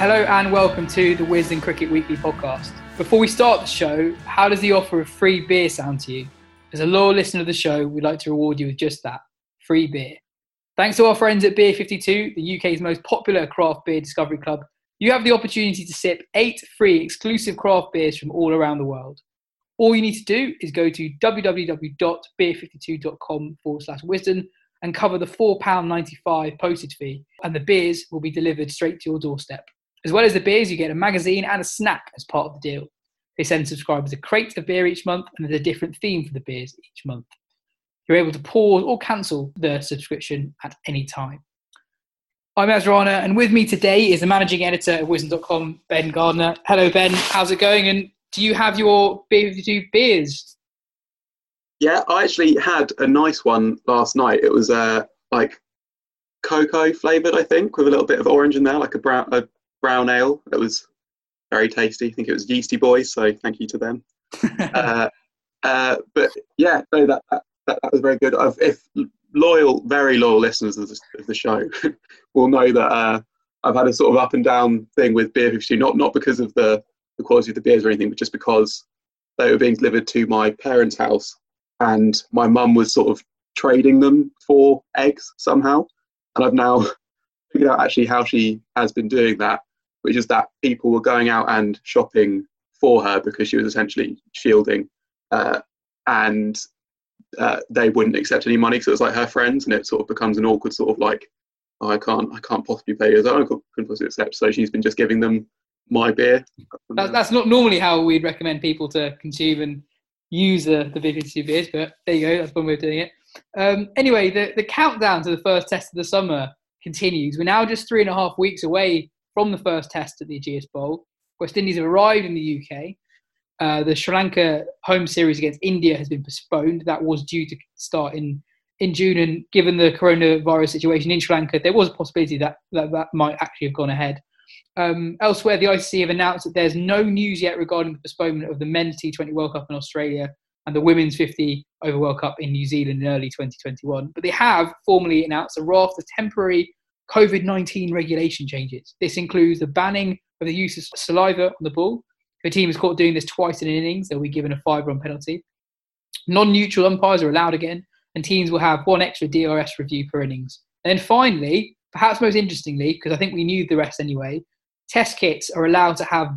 Hello and welcome to the Wisden Cricket Weekly podcast. Before we start the show, how does the offer of free beer sound to you? As a loyal listener of the show, we'd like to reward you with just that free beer. Thanks to our friends at Beer 52, the UK's most popular craft beer discovery club, you have the opportunity to sip eight free exclusive craft beers from all around the world. All you need to do is go to www.beer52.com forward slash wisden and cover the £4.95 postage fee, and the beers will be delivered straight to your doorstep. As well as the beers, you get a magazine and a snack as part of the deal. They send subscribers a crate of beer each month, and there's a different theme for the beers each month. You're able to pause or cancel the subscription at any time. I'm Yas Rana, and with me today is the managing editor of Wisden.com, Ben Gardner. Hello, Ben. How's it going? And do you have your Beer 52 beers? Yeah, I actually had a nice one last night. It was uh, like cocoa flavored, I think, with a little bit of orange in there, like a brown a brown ale. It was very tasty. I think it was Yeastie Boys, so thank you to them. uh, uh, but yeah, no, that, that, that was very good. I've, if loyal, very loyal listeners of the, of the show will know that uh, I've had a sort of up and down thing with Beer 52, not not because of the, the quality of the beers or anything, but just because they were being delivered to my parents' house, and my mum was sort of trading them for eggs somehow, and I've now figured out actually how she has been doing that which is that people were going out and shopping for her because she was essentially shielding, uh, and uh, they wouldn't accept any money because it was like her friends, and it sort of becomes an awkward sort of like, oh, I can't, I can't possibly pay you. I couldn't possibly accept. So she's been just giving them my beer. That's, not normally how we'd recommend people to consume and use the the beers, but there you go. That's one way of doing it. Um, anyway, the the countdown to the first test of the summer continues. We're now just three and a half weeks away from the first test at the Ageas Bowl. West Indies have arrived in the UK. Uh, the Sri Lanka home series against India has been postponed. That was due to start in, in June, and given the coronavirus situation in Sri Lanka, there was a possibility that that, that might actually have gone ahead. Um, elsewhere, the ICC have announced that there's no news yet regarding the postponement of the men's T20 World Cup in Australia and the women's 50 over World Cup in New Zealand in early 2021. But they have formally announced a raft of temporary COVID 19 regulation changes. This includes the banning of the use of saliva on the ball. If a team is caught doing this twice in an innings, they'll be given a five run penalty. Non neutral umpires are allowed again, and teams will have one extra DRS review per innings. And then finally, perhaps most interestingly, because I think we knew the rest anyway, test kits are allowed to have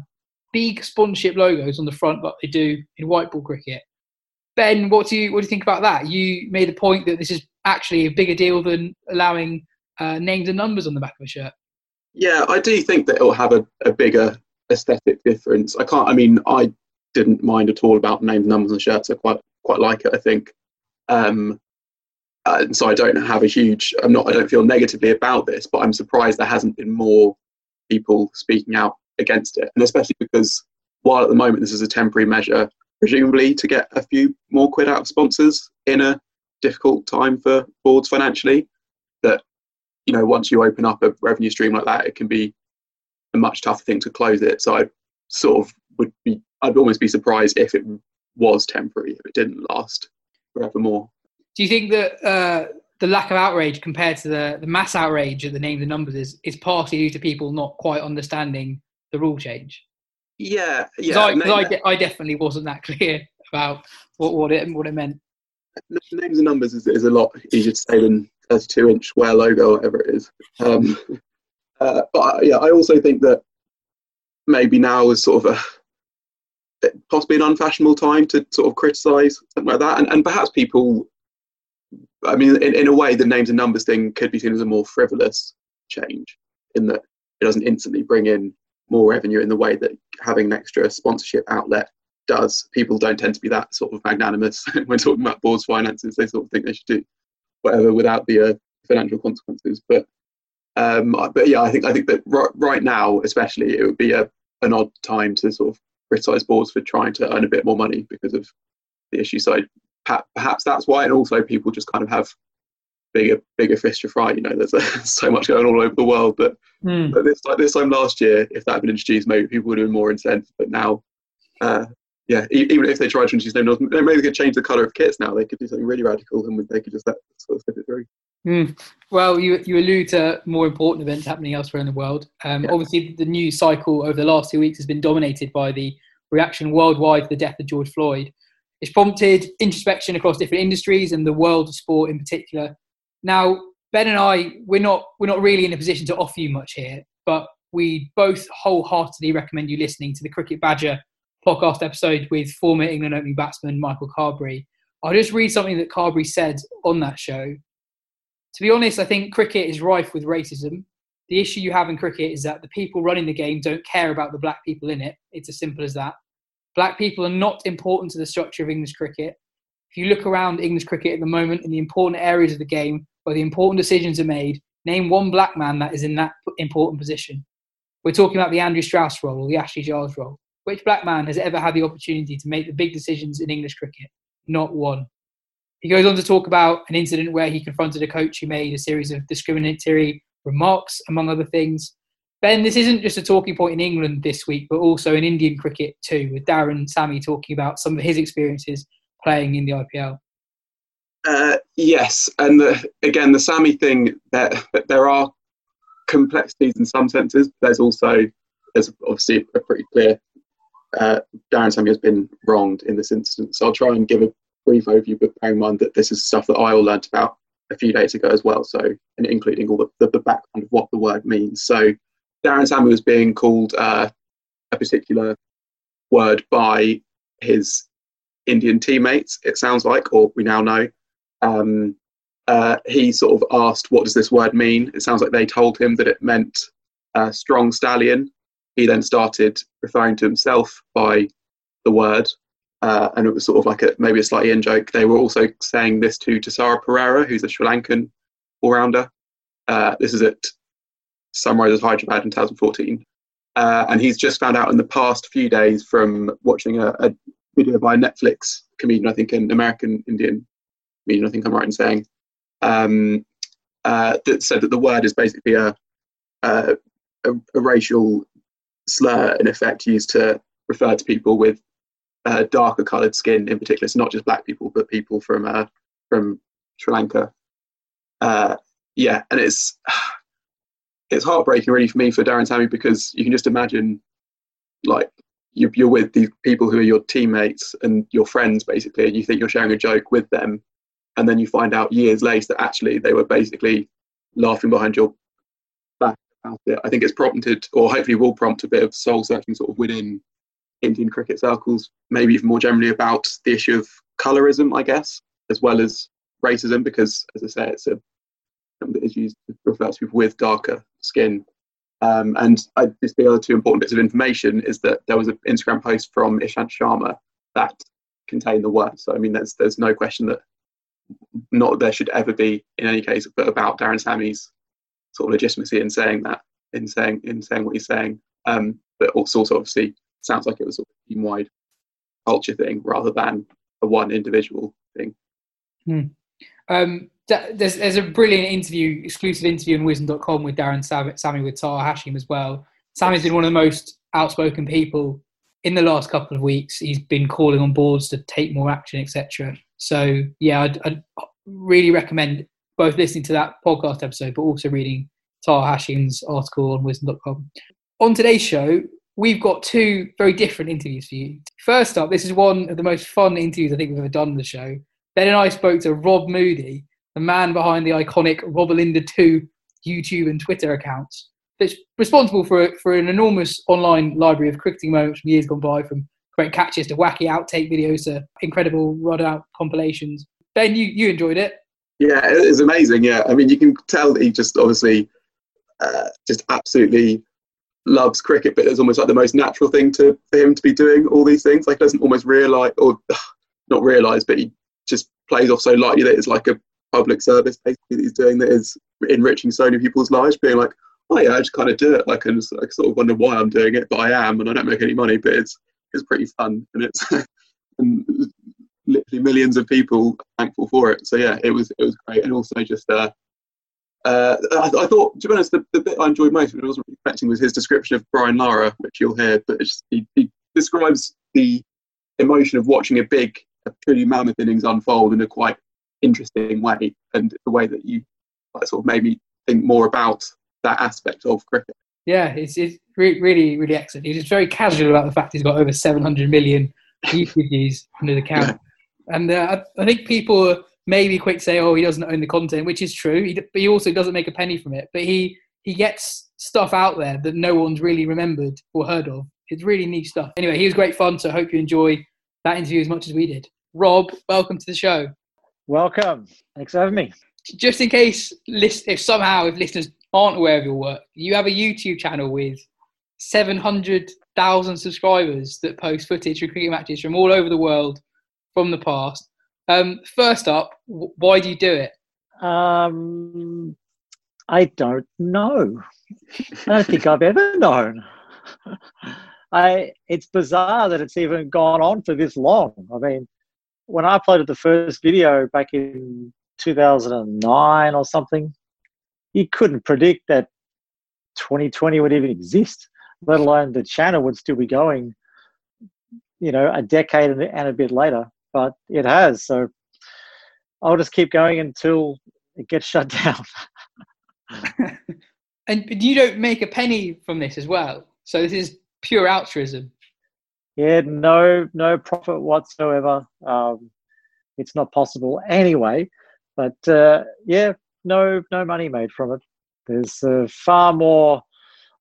big sponsorship logos on the front like they do in white ball cricket. Ben, what do you what do you think about that? You made the point that this is actually a bigger deal than allowing uh, names and numbers on the back of a shirt. Yeah, I do think that it'll have a, a bigger aesthetic difference. I can't. I mean, I didn't mind at all about names, and numbers, and shirts. I quite quite like it. I think. Um, and so I don't have a huge. I'm not. I don't feel negatively about this, but I'm surprised there hasn't been more people speaking out against it, and especially because while at the moment this is a temporary measure, presumably to get a few more quid out of sponsors in a difficult time for boards financially. That you know, once you open up a revenue stream like that, it can be a much tougher thing to close it. So I sort of would be, I'd almost be surprised if it was temporary, if it didn't last forevermore. Do you think that uh, the lack of outrage compared to the, the mass outrage at the name of the numbers is, is partly due to people not quite understanding the rule change? Yeah, yeah. I, I, I, definitely wasn't that clear about what, what it what it meant. Names and numbers is, is a lot easier to say than 32 inch square logo, whatever it is. Um, uh, but yeah, I also think that maybe now is sort of a possibly an unfashionable time to sort of criticise something like that, and, and perhaps people. I mean, in, in a way, the names and numbers thing could be seen as a more frivolous change, in that it doesn't instantly bring in more revenue in the way that having an extra sponsorship outlet does. People don't tend to be that sort of magnanimous when talking about boards' finances. They sort of think they should do whatever without the uh, financial consequences. But um, but yeah, I think I think that right, right now, especially, it would be a an odd time to sort of criticise boards for trying to earn a bit more money because of the issue. So perhaps that's why, and also people just kind of have bigger bigger fish to fry. You know, there's so much going on all over the world. But, mm. but this like this time last year, if that had been introduced, maybe people would have been more incensed. But now, uh, yeah, even if they tried to introduce name, maybe they could change the colour of kits now. They could do something really radical, and they could just let sort of slip it through. Mm. Well, you you allude to more important events happening elsewhere in the world. Um, yeah. Obviously, the news cycle over the last two weeks has been dominated by the reaction worldwide to the death of George Floyd. It's prompted introspection across different industries and the world of sport in particular. Now, Ben and I, we're not we're not really in a position to offer you much here, but we both wholeheartedly recommend you listening to the Cricket Badger podcast episode with former England opening batsman Michael Carberry. I'll just read something that Carberry said on that show. To be honest, I think cricket is rife with racism. The issue you have in cricket is that the people running the game don't care about the black people in it. It's as simple as that. Black people are not important to the structure of English cricket. If you look around English cricket at the moment in the important areas of the game where the important decisions are made, name one black man that is in that important position. We're talking about the Andrew Strauss role or the Ashley Giles role. Which black man has ever had the opportunity to make the big decisions in English cricket? Not one. He goes on to talk about an incident where he confronted a coach who made a series of discriminatory remarks, among other things. Ben, this isn't just a talking point in England this week, but also in Indian cricket too, with Darren Sammy talking about some of his experiences playing in the IPL. Uh, yes, and the, again, the Sammy thing, there, there are complexities in some senses. There's also there's obviously a pretty clear uh, Darren Sammy has been wronged in this instance. So I'll try and give a brief overview, but bearing in mind that this is stuff that I all learnt about a few days ago as well. So, and including all the, the, the background of what the word means. So, Darren Sammy was being called uh, a particular word by his Indian teammates, it sounds like, or we now know. Um, uh, he sort of asked, What does this word mean? It sounds like they told him that it meant uh, strong stallion, he then started referring to himself by the word, uh, and it was sort of like a maybe a slightly in joke. They were also saying this to Thisara Perera, who's a Sri Lankan all-rounder. Uh, this is at Sunrisers Hyderabad in 2014, uh, and he's just found out in the past few days from watching a, a video by a Netflix comedian, I think an American Indian comedian, I think I'm right in saying, um, uh, that said that the word is basically a, a, a racial slur in effect used to refer to people with uh, darker coloured skin in particular. So not just black people, but people from uh, from Sri Lanka. Uh, yeah, and it's it's heartbreaking really for me for Darren Sammy because you can just imagine like you're, you're with these people who are your teammates and your friends basically, and you think you're sharing a joke with them, and then you find out years later that actually they were basically laughing behind your about it. I think it's prompted, or hopefully will prompt, a bit of soul searching sort of within Indian cricket circles, maybe even more generally about the issue of colorism, I guess, as well as racism, because as I say, it's a that is used to refer to people with darker skin. Um, and I, just the other two important bits of information is that there was an Instagram post from Ishant Sharma that contained the word. So I mean, there's there's no question that not there should ever be in any case, but about Darren Sammy's sort of legitimacy in saying that, in saying in saying what he's saying. Um, but also, also obviously sounds like it was a team wide culture thing rather than a one individual thing. Hmm. Um, there's, there's a brilliant interview, exclusive interview on wisden.com with Darren Sammy with Taha Hashim as well. Sammy's been one of the most outspoken people in the last couple of weeks. He's been calling on boards to take more action, etc. So yeah, I'd, I'd, really recommend both listening to that podcast episode, but also reading Taha Hashim's article on wisden.com. On today's show, we've got two very different interviews for you. First up, this is one of the most fun interviews I think we've ever done on the show. Ben and I spoke to Rob Moody, the man behind the iconic Robelinda2 YouTube and Twitter accounts. That's responsible for, for an enormous online library of cricketing moments from years gone by, from great catches to wacky outtake videos to incredible run out compilations. Ben, you, you enjoyed it. Yeah, it is amazing. Yeah, I mean, you can tell that he just obviously uh, just absolutely loves cricket, but it's almost like the most natural thing to for him to be doing all these things. Like, doesn't almost realize or not realize, but he just plays off so lightly that it's like a public service basically that he's doing that is enriching so many people's lives. Being like, oh yeah, I just kind of do it. Like, I sort of wonder why I'm doing it, but I am, and I don't make any money, but it's it's pretty fun, and it's and literally millions of people thankful for it. So yeah, it was it was great, and also just uh, uh, I, I, thought, to be honest, the, the bit I enjoyed most, which I wasn't expecting, was his description of Brian Lara, which you'll hear. But just, he, he, describes the emotion of watching a big, a truly mammoth innings unfold in a quite interesting way, and the way that you like, sort of made me think more about that aspect of cricket. Yeah, it's, it's really, really excellent. He's just very casual about the fact he's got over 700 million YouTube views under the count. And uh, I, I think people maybe quick to say, oh, he doesn't own the content, which is true. He, but he also doesn't make a penny from it. But he he gets stuff out there that no one's really remembered or heard of. It's really neat stuff. Anyway, he was great fun. So I hope you enjoy that interview as much as we did. Rob, welcome to the show. Welcome. Thanks for having me. Just in case, if somehow if listeners aren't aware of your work, you have a YouTube channel with 700,000 subscribers that post footage from cricket matches from all over the world from the past. Um, first up, why do you do it? Um, I don't know. I don't think I've ever known. I it's bizarre that it's even gone on for this long. I mean, when I uploaded the first video back in 2009 or something, you couldn't predict that 2020 would even exist, let alone the channel would still be going. You know, a decade and a bit later but it has. So I'll just keep going until it gets shut down. and you don't make a penny from this as well. So this is pure altruism. Yeah, no, no profit whatsoever. Um, it's not possible anyway. But uh, yeah, no, no money made from it. There's uh, far more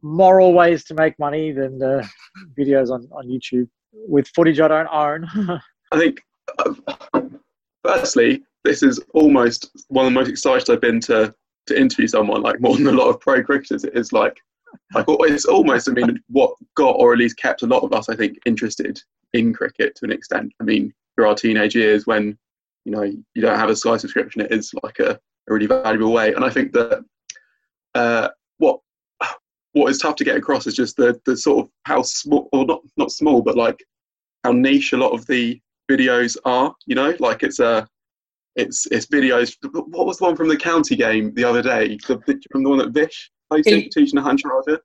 moral ways to make money than uh, videos on, on YouTube with footage I don't own. I think firstly, this is almost one of the most excited I've been to to interview someone like more than a lot of pro cricketers. It is like like it's almost I mean what got or at least kept a lot of us I think interested in cricket to an extent. I mean through our teenage years when you know you don't have a Sky subscription, it is like a, a really valuable way. And I think that uh, what what is tough to get across is just the the sort of how small or not not small but like how niche a lot of the videos are. You know, like it's a it's it's videos. What was the one from the county game the other day? The, from the one that Vish posted, teaching a hunter of it.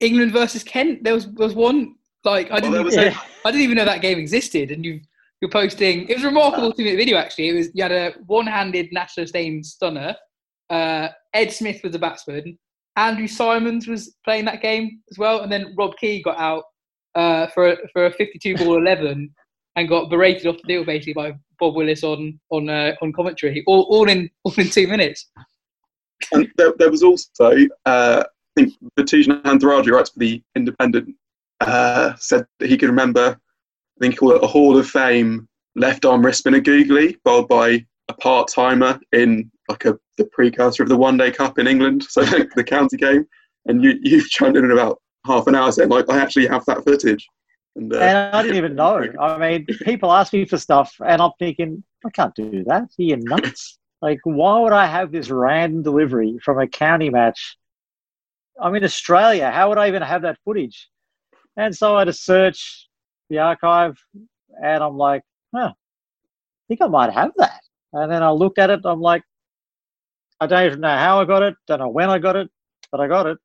England versus Kent. There was was one like I didn't even, yeah. I didn't even know that game existed, and you you're posting. It was remarkable to me. video actually. It was you had a one-handed National Stain stunner. Uh, Ed Smith was the batsman. Andrew Symonds was playing that game as well, and then Rob Key got out uh, for a, for a 52 ball 11 and got berated off the deal basically by Bob Willis on on uh, on commentary, all, all in all in two minutes. And there, there was also, uh, I think, Vithushan Ehantharajah writes for the Independent, uh, said that he could remember, I think he called it a Hall of Fame left arm wrist spinner googly, bowled by a part timer in like a the precursor of the One Day Cup in England, so the county game. And you you chimed in about half an hour saying like I actually have that footage. And, uh, and I didn't even know. I mean, people ask me for stuff, and I'm thinking, I can't do that. Are you nuts? like, why would I have this random delivery from a county match? I'm in Australia. How would I even have that footage? And so I had to search the archive, and I'm like, huh, I think I might have that. And then I look at it, I'm like, I don't even know how I got it, don't know when I got it, but I got it.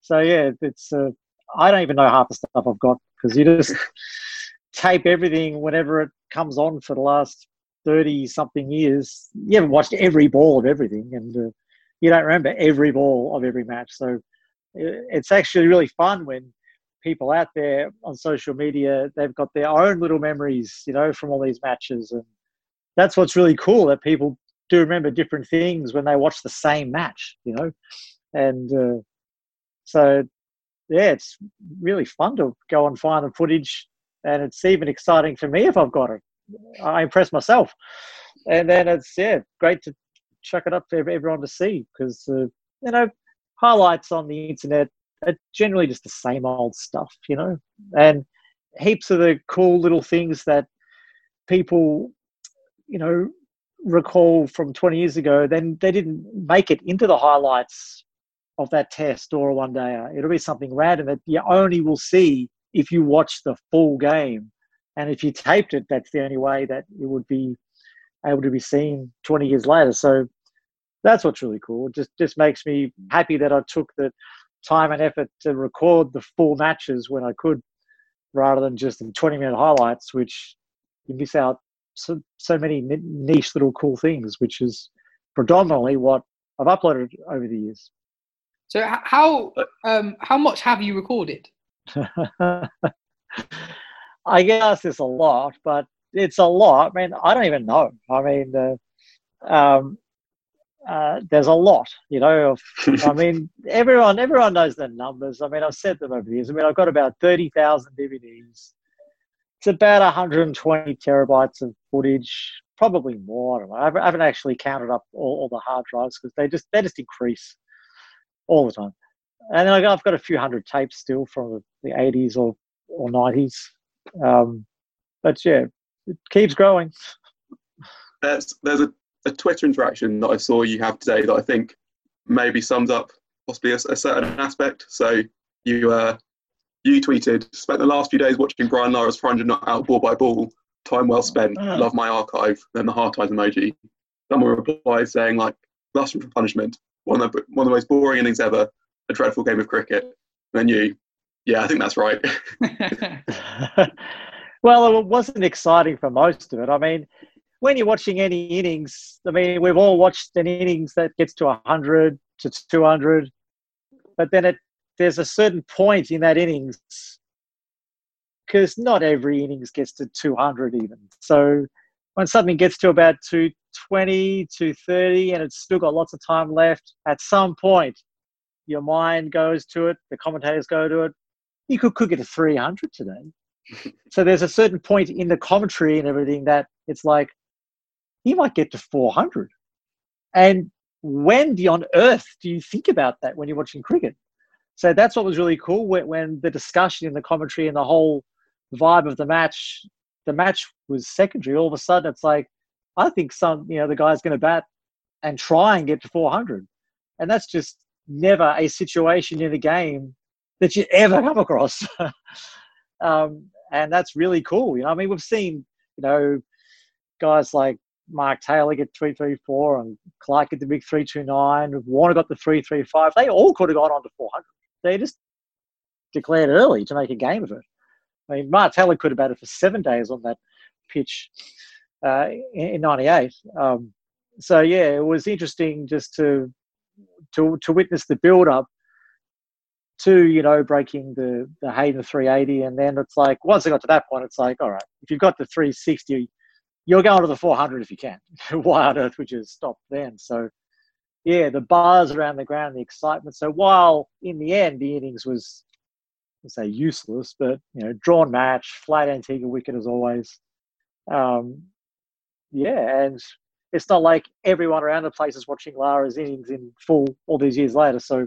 So yeah, it's uh, I don't even know half the stuff I've got because you just tape everything whenever it comes on for the last 30 something years. You haven't watched every ball of everything and uh, you don't remember every ball of every match. So it's actually really fun when people out there on social media, they've got their own little memories, you know, from all these matches. And that's what's really cool that people do remember different things when they watch the same match, you know. And uh, so, yeah, it's really fun to go and find the footage. And it's even exciting for me if I've got it. I impress myself. And then it's, yeah, great to chuck it up for everyone to see because, uh, you know, highlights on the internet are generally just the same old stuff, you know, and heaps of the cool little things that people, you know, recall from 20 years ago, then they didn't make it into the highlights of that test or one day. Uh, it'll be something random that you only will see if you watch the full game. And if you taped it, that's the only way that it would be able to be seen 20 years later. So that's what's really cool. It just just makes me happy that I took the time and effort to record the full matches when I could, rather than just the 20 minute highlights, which you miss out so, so many niche little cool things, which is predominantly what I've uploaded over the years. So how um, how much have you recorded? I get asked this a lot, but it's a lot. I mean, I don't even know. I mean, uh, um, uh, there's a lot, you know. Of, I mean, everyone everyone knows the numbers. I mean, I've said them over the years. I mean, I've got about thirty thousand DVDs. It's about 120 terabytes of footage, probably more. I don't know. I haven't actually counted up all, all the hard drives because they just they just increase all the time. And then I've got a few hundred tapes still from the, the 80s or or 90s. Um, but yeah, it keeps growing. There's there's a a Twitter interaction that I saw you have today that I think maybe sums up possibly a, a certain aspect. So you uh, you tweeted, spent the last few days watching Brian Lara's 400 not out ball by ball. Time well spent. Uh. Love my archive. Then the hard times emoji. Someone replied saying like, "Lusting for punishment. One of the one of the most boring innings ever. A dreadful game of cricket." And then you, yeah, I think that's right. well, it wasn't exciting for most of it. I mean, when you're watching any innings, I mean, we've all watched an innings that gets to 100 to 200, but then it, there's a certain point in that innings because not every innings gets to 200 even. So when something gets to about 220, 230, and it's still got lots of time left, at some point, your mind goes to it, the commentators go to it. You could cook it to 300 today. so there's a certain point in the commentary and everything that it's like, he might get to 400. And when do, on earth do you think about that when you're watching cricket? So that's what was really cool when, when the discussion in the commentary and the whole vibe of the match, the match was secondary. All of a sudden, it's like, I think some, you know, the guy's going to bat and try and get to 400. And that's just never a situation in a game that you ever come across. um, and that's really cool. You know, I mean, we've seen, you know, guys like Mark Taylor get 334 and Clarke get the big 329. Warner got the 335. They all could have gone on to 400. They just declared early to make a game of it. I mean, Mark Taylor could have batted for seven days on that pitch uh, in, 98. Um, so, yeah, it was interesting just to, to, to witness the build up to, you know, breaking the, the Hayden 380. And then it's like, once I got to that point, it's like, all right, if you've got the 360, you're going to the 400 if you can. Why on earth would you stop then? So, yeah, the buzz around the ground, the excitement. So while in the end the innings was, I say useless, but you know, drawn match, flat Antigua wicket as always. Um, yeah, and it's not like everyone around the place is watching Lara's innings in full all these years later. So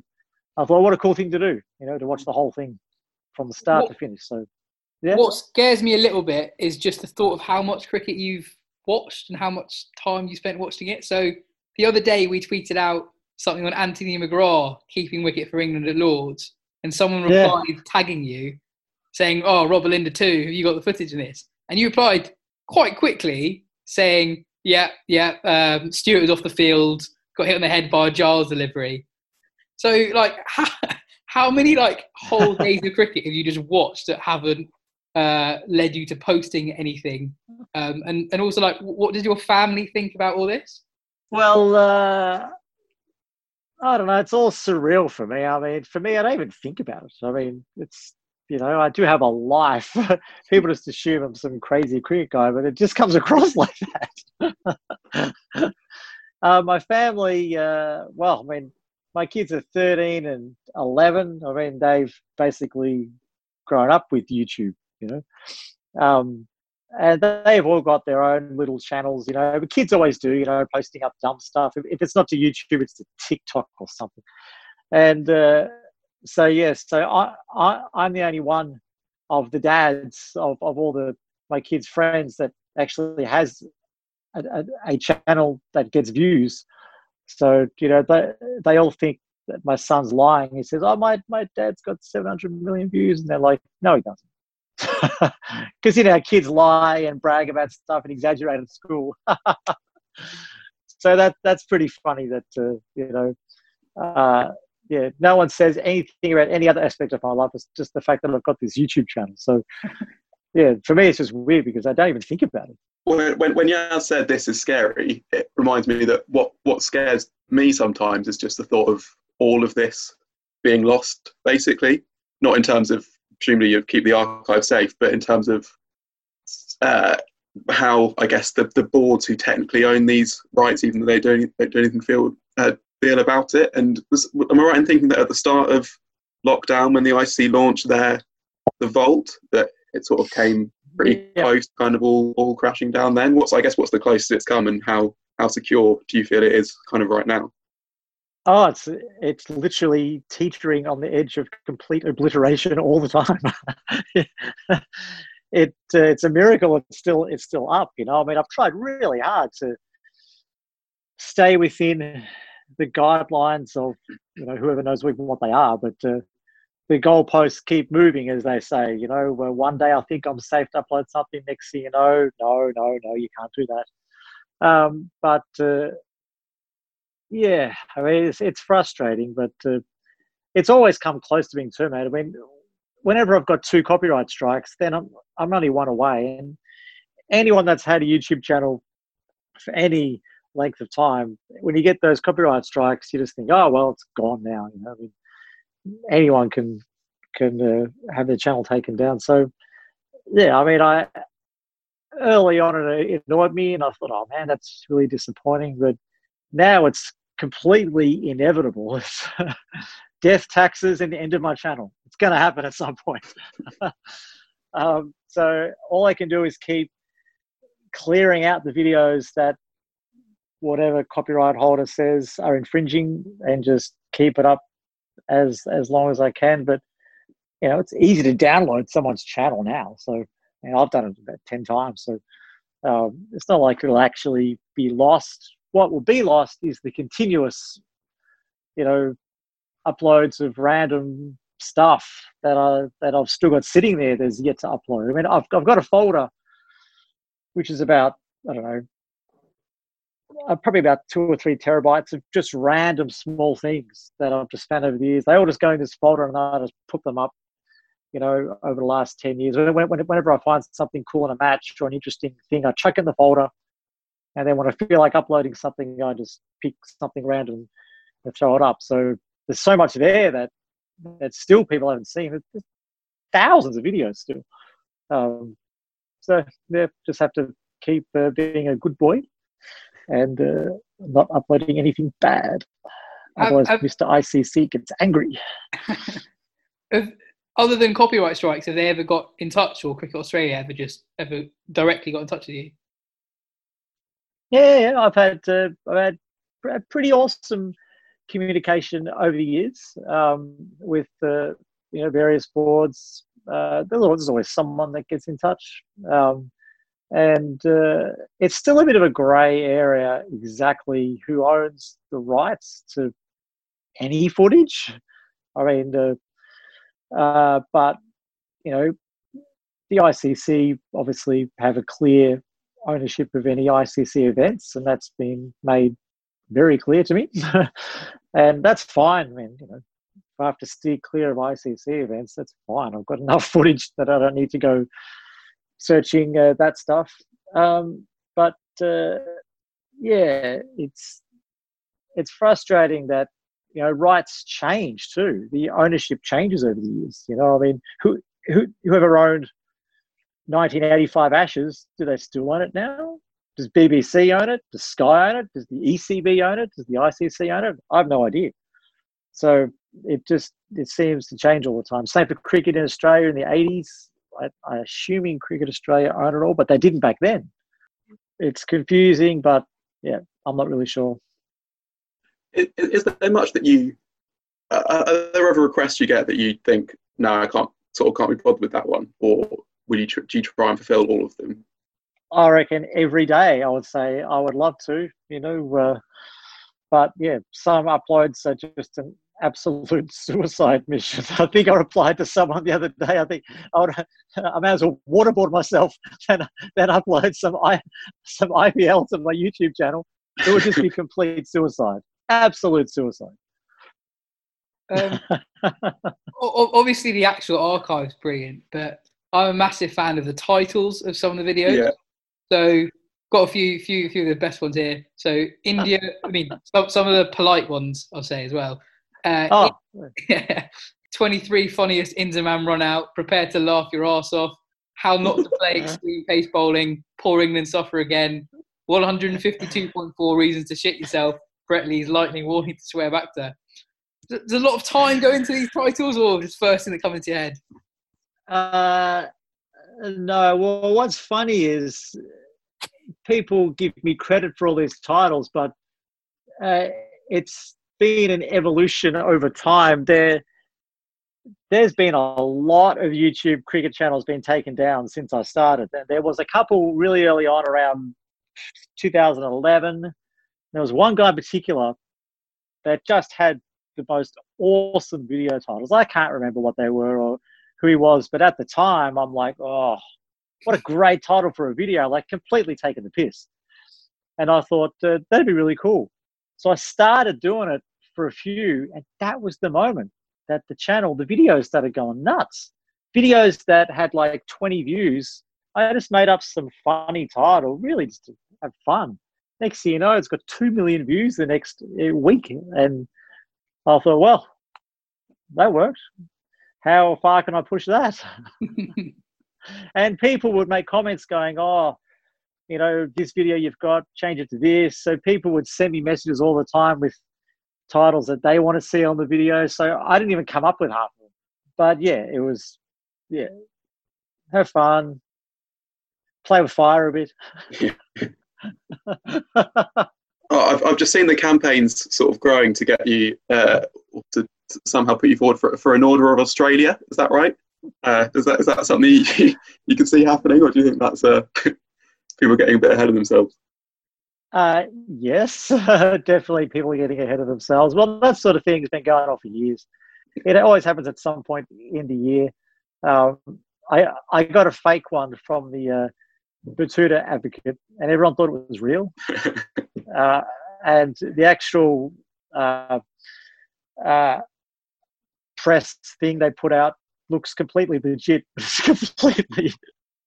I thought, what a cool thing to do, you know, to watch the whole thing from the start what, to finish. So yeah. What scares me a little bit is just the thought of how much cricket you've watched and how much time you spent watching it. So the other day we tweeted out something on Anthony McGrath keeping wicket for England at Lords, and someone replied yeah. tagging you, saying, "Oh, Robelinda2. Have you got the footage in this?" and you replied quite quickly saying, "Yeah, yeah, um, Stewart was off the field, got hit on the head by a Giles delivery." So, like, how, how many like whole days of cricket have you just watched that haven't uh, led you to posting anything? Um, and and also, like, what does your family think about all this? Well, uh, I don't know. It's all surreal for me. I mean, for me, I don't even think about it. I mean, it's you know, I do have a life. People just assume I'm some crazy cricket guy, but it just comes across like that. uh, my family, uh, well, I mean, my kids are 13 and 11. I mean, they've basically grown up with YouTube, you know. Um, and they've all got their own little channels, you know. But kids always do, you know, posting up dumb stuff. If, if it's not to YouTube, it's to TikTok or something. And uh, so yes, so I, I I'm the only one of the dads of, of all the my kids' friends that actually has a, a, a channel that gets views. So you know they they all think that my son's lying. He says, "Oh, my my dad's got 700 million views," and they're like, "No, he doesn't." Because you know kids lie and brag about stuff and exaggerate at school. so that that's pretty funny that uh, you know uh, yeah, no one says anything about any other aspect of my life. It's just the fact that I've got this YouTube channel. So, yeah, for me, it's just weird because I don't even think about it. When, when, when Yaz said this is scary, it reminds me that what, what scares me sometimes is just the thought of all of this being lost, basically. Not in terms of, presumably, you keep the archive safe, but in terms of uh, how, I guess, the, the boards who technically own these rights, even though they don't, they don't even feel uh, feel about it? And was, am I right in thinking that at the start of lockdown, when the IC launched their the Vault, that it sort of came pretty yeah. close, kind of all, all crashing down? Then, what's I guess what's the closest it's come, and how how secure do you feel it is, kind of right now? Oh, it's it's literally teetering on the edge of complete obliteration all the time. it uh, it's a miracle it's still it's still up. You know, I mean, I've tried really hard to stay within the guidelines of you know whoever knows what they are, but uh, the goalposts keep moving, as they say. You know, one day I think I'm safe to upload something. Next thing you know, no, no, no, you can't do that. Um, but uh, yeah, I mean, it's, it's frustrating, but uh, it's always come close to being terminated. I mean, whenever I've got two copyright strikes, then I'm I'm only one away, and anyone that's had a YouTube channel for any length of time, when you get those copyright strikes, you just think, oh well, it's gone now. You know, I mean, anyone can can uh, have their channel taken down. So yeah, I mean, I early on it annoyed me, and I thought, oh man, that's really disappointing. But now it's completely inevitable. It's death, taxes, and the end of my channel. It's going to happen at some point. um, so all I can do is keep clearing out the videos that whatever copyright holder says are infringing and just keep it up as as long as I can. But you know, it's easy to download someone's channel now. So I've done it about ten times. So um, it's not like it'll actually be lost. What will be lost is the continuous, you know, uploads of random stuff that I that I've still got sitting there. There's yet to upload. I mean, I've I've got a folder which is about I don't know uh, probably about two or three terabytes of just random small things that I've just found over the years. They all just go in this folder and I just put them up, you know, over the last 10 years. Whenever I find something cool in a match or an interesting thing, I chuck in the folder. And then when I feel like uploading something, I just pick something random and throw it up. So there's so much there that, that still people haven't seen. There's thousands of videos still. Um, so yeah, just have to keep uh, being a good boy and uh, not uploading anything bad. Otherwise, I've, Mr. ICC gets angry. if, other than copyright strikes, have they ever got in touch, or Cricket Australia ever just ever directly got in touch with you? Yeah, yeah I've had uh, I've had pretty awesome communication over the years um, with uh, you know various boards. Uh, there's always someone that gets in touch. Um, and uh, it's still a bit of a grey area exactly who owns the rights to any footage. I mean, uh, uh, but you know, the ICC obviously have a clear ownership of any ICC events, and that's been made very clear to me, and that's fine. I mean, you know, if I have to steer clear of ICC events, that's fine. I've got enough footage that I don't need to go searching uh, that stuff. Um, but uh, yeah, it's it's frustrating that you know rights change too. The ownership changes over the years. You know, I mean, who, who whoever owned 1985 Ashes, do they still own it now? Does BBC own it? Does Sky own it? Does the ECB own it? Does the ICC own it? I have no idea. So it just it seems to change all the time. Same for cricket in Australia in the 80s. I, I assuming Cricket Australia own it all, but they didn't back then. It's confusing, but yeah, I'm not really sure. Is, is there much that you uh, are there ever requests you get that you think no, I can't sort of can't be bothered with that one, or will you tr- do you try and fulfil all of them? I reckon every day I would say I would love to, you know, uh, but yeah, some uploads are just an absolute suicide mission. I think I replied to someone the other day. I think I, would, I may as well waterboard myself than, than upload some I, some IPL to my YouTube channel. It would just be complete suicide, absolute suicide. Um, obviously, the actual archive's brilliant, but I'm a massive fan of the titles of some of the videos. Yeah. So got a few, few, few of the best ones here. So India, I mean, some, some of the polite ones I'll say as well. Uh, oh. yeah, 23 funniest Inzamam run out. Prepare to laugh your ass off. How not to play extreme pace bowling. Poor England suffer again. 152.4 reasons to shit yourself. Brett Lee's lightning warning to swear back to. There's a lot of time going into these titles, or just first thing that comes into your head? Uh, no. Well, what's funny is people give me credit for all these titles, but uh, it's been an evolution over time. There, there's been a lot of YouTube cricket channels being taken down since I started. There was a couple really early on around 2011. There was one guy in particular that just had the most awesome video titles. I can't remember what they were or who he was, but at the time, I'm like, oh, what a great title for a video! Like completely taking the piss. And I thought uh, that'd be really cool. So I started doing it for a few, and that was the moment that the channel, the videos started going nuts. Videos that had like 20 views. I just made up some funny title, really just to have fun. Next thing you know, it's got 2 million views the next uh, week. And I thought, well, that works. How far can I push that? and people would make comments going, oh, you know, this video you've got, change it to this. So people would send me messages all the time with titles that they want to see on the video. So I didn't even come up with half of them. But yeah, it was, yeah, have fun, play with fire a bit. oh, I've, I've just seen the campaigns sort of growing to get you uh, to, to somehow put you forward for, for an order of Australia. Is that right? Uh, is that is that something you, you can see happening, or do you think that's uh, people getting a bit ahead of themselves? Uh, yes, definitely people are getting ahead of themselves. Well, that sort of thing has been going on for years. It always happens at some point in the year. Um, I I got a fake one from the uh, Betoota Advocate, and everyone thought it was real. uh, and the actual uh, uh, press thing they put out looks completely legit. It's completely,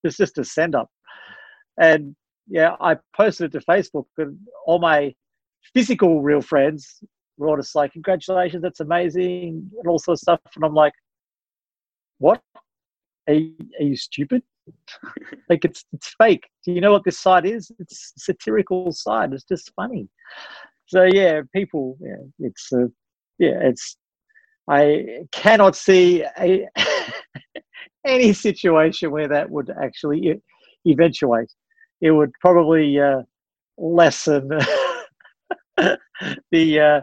it's just a send up. And yeah, I posted it to Facebook, and all my physical real friends were all just like, "Congratulations, that's amazing," and all sorts of stuff. And I'm like, "What? Are you, are you stupid? like it's it's fake. Do you know what this site is? It's satirical site. It's just funny." So yeah, people, yeah, it's uh, yeah, it's I cannot see a, any situation where that would actually eventuate. It would probably uh, lessen the uh,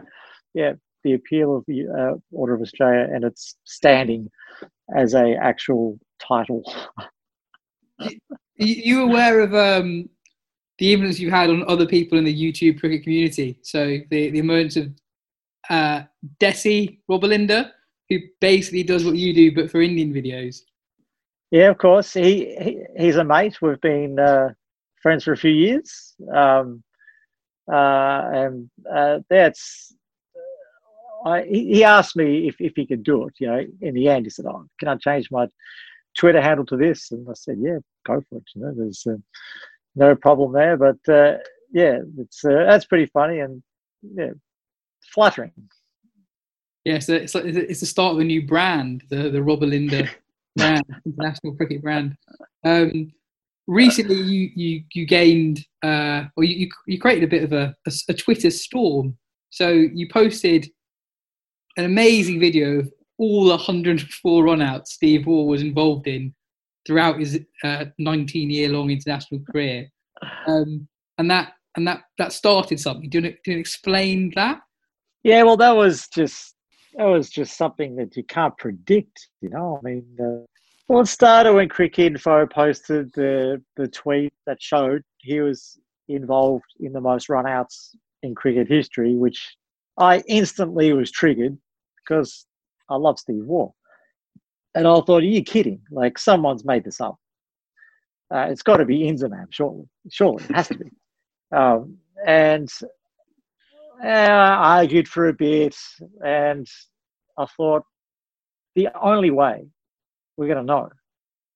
yeah the appeal of the uh, Order of Australia and its standing as a actual title. you aware of um, the influence you've had on other people in the YouTube cricket community? So the the emergence of uh, Desi Robelinda, who basically does what you do but for Indian videos. Yeah, of course. He, he he's a mate. We've been uh, friends for a few years, um, uh, and uh, that's. I, he asked me if, if he could do it. You know, in the end, he said, "Oh, can I change my Twitter handle to this?" And I said, "Yeah, go for it." You know, there's uh, no problem there. But uh, yeah, it's uh, that's pretty funny and yeah, flattering. Yeah, so it's like it's the start of a new brand, the the Robelinda brand, international cricket brand. Um, recently, you you you gained uh, or you you created a bit of a, a, a Twitter storm. So you posted an amazing video of all the 104 runouts Steve Waugh was involved in throughout his 19 uh, year long international career. Um, and that and that that started something. Do you, do you explain that? Yeah, well, that was just that was just something that you can't predict. You know, I mean, uh, well, it started when Cricket Cricinfo posted the the tweet that showed he was involved in the most runouts in cricket history, which I instantly was triggered because I love Steve Waugh. And I thought, are you kidding? Like someone's made this up. Uh, it's got to be Inzamam, surely. Surely, it has to be. Um, and uh, I argued for a bit, and I thought the only way we're going to know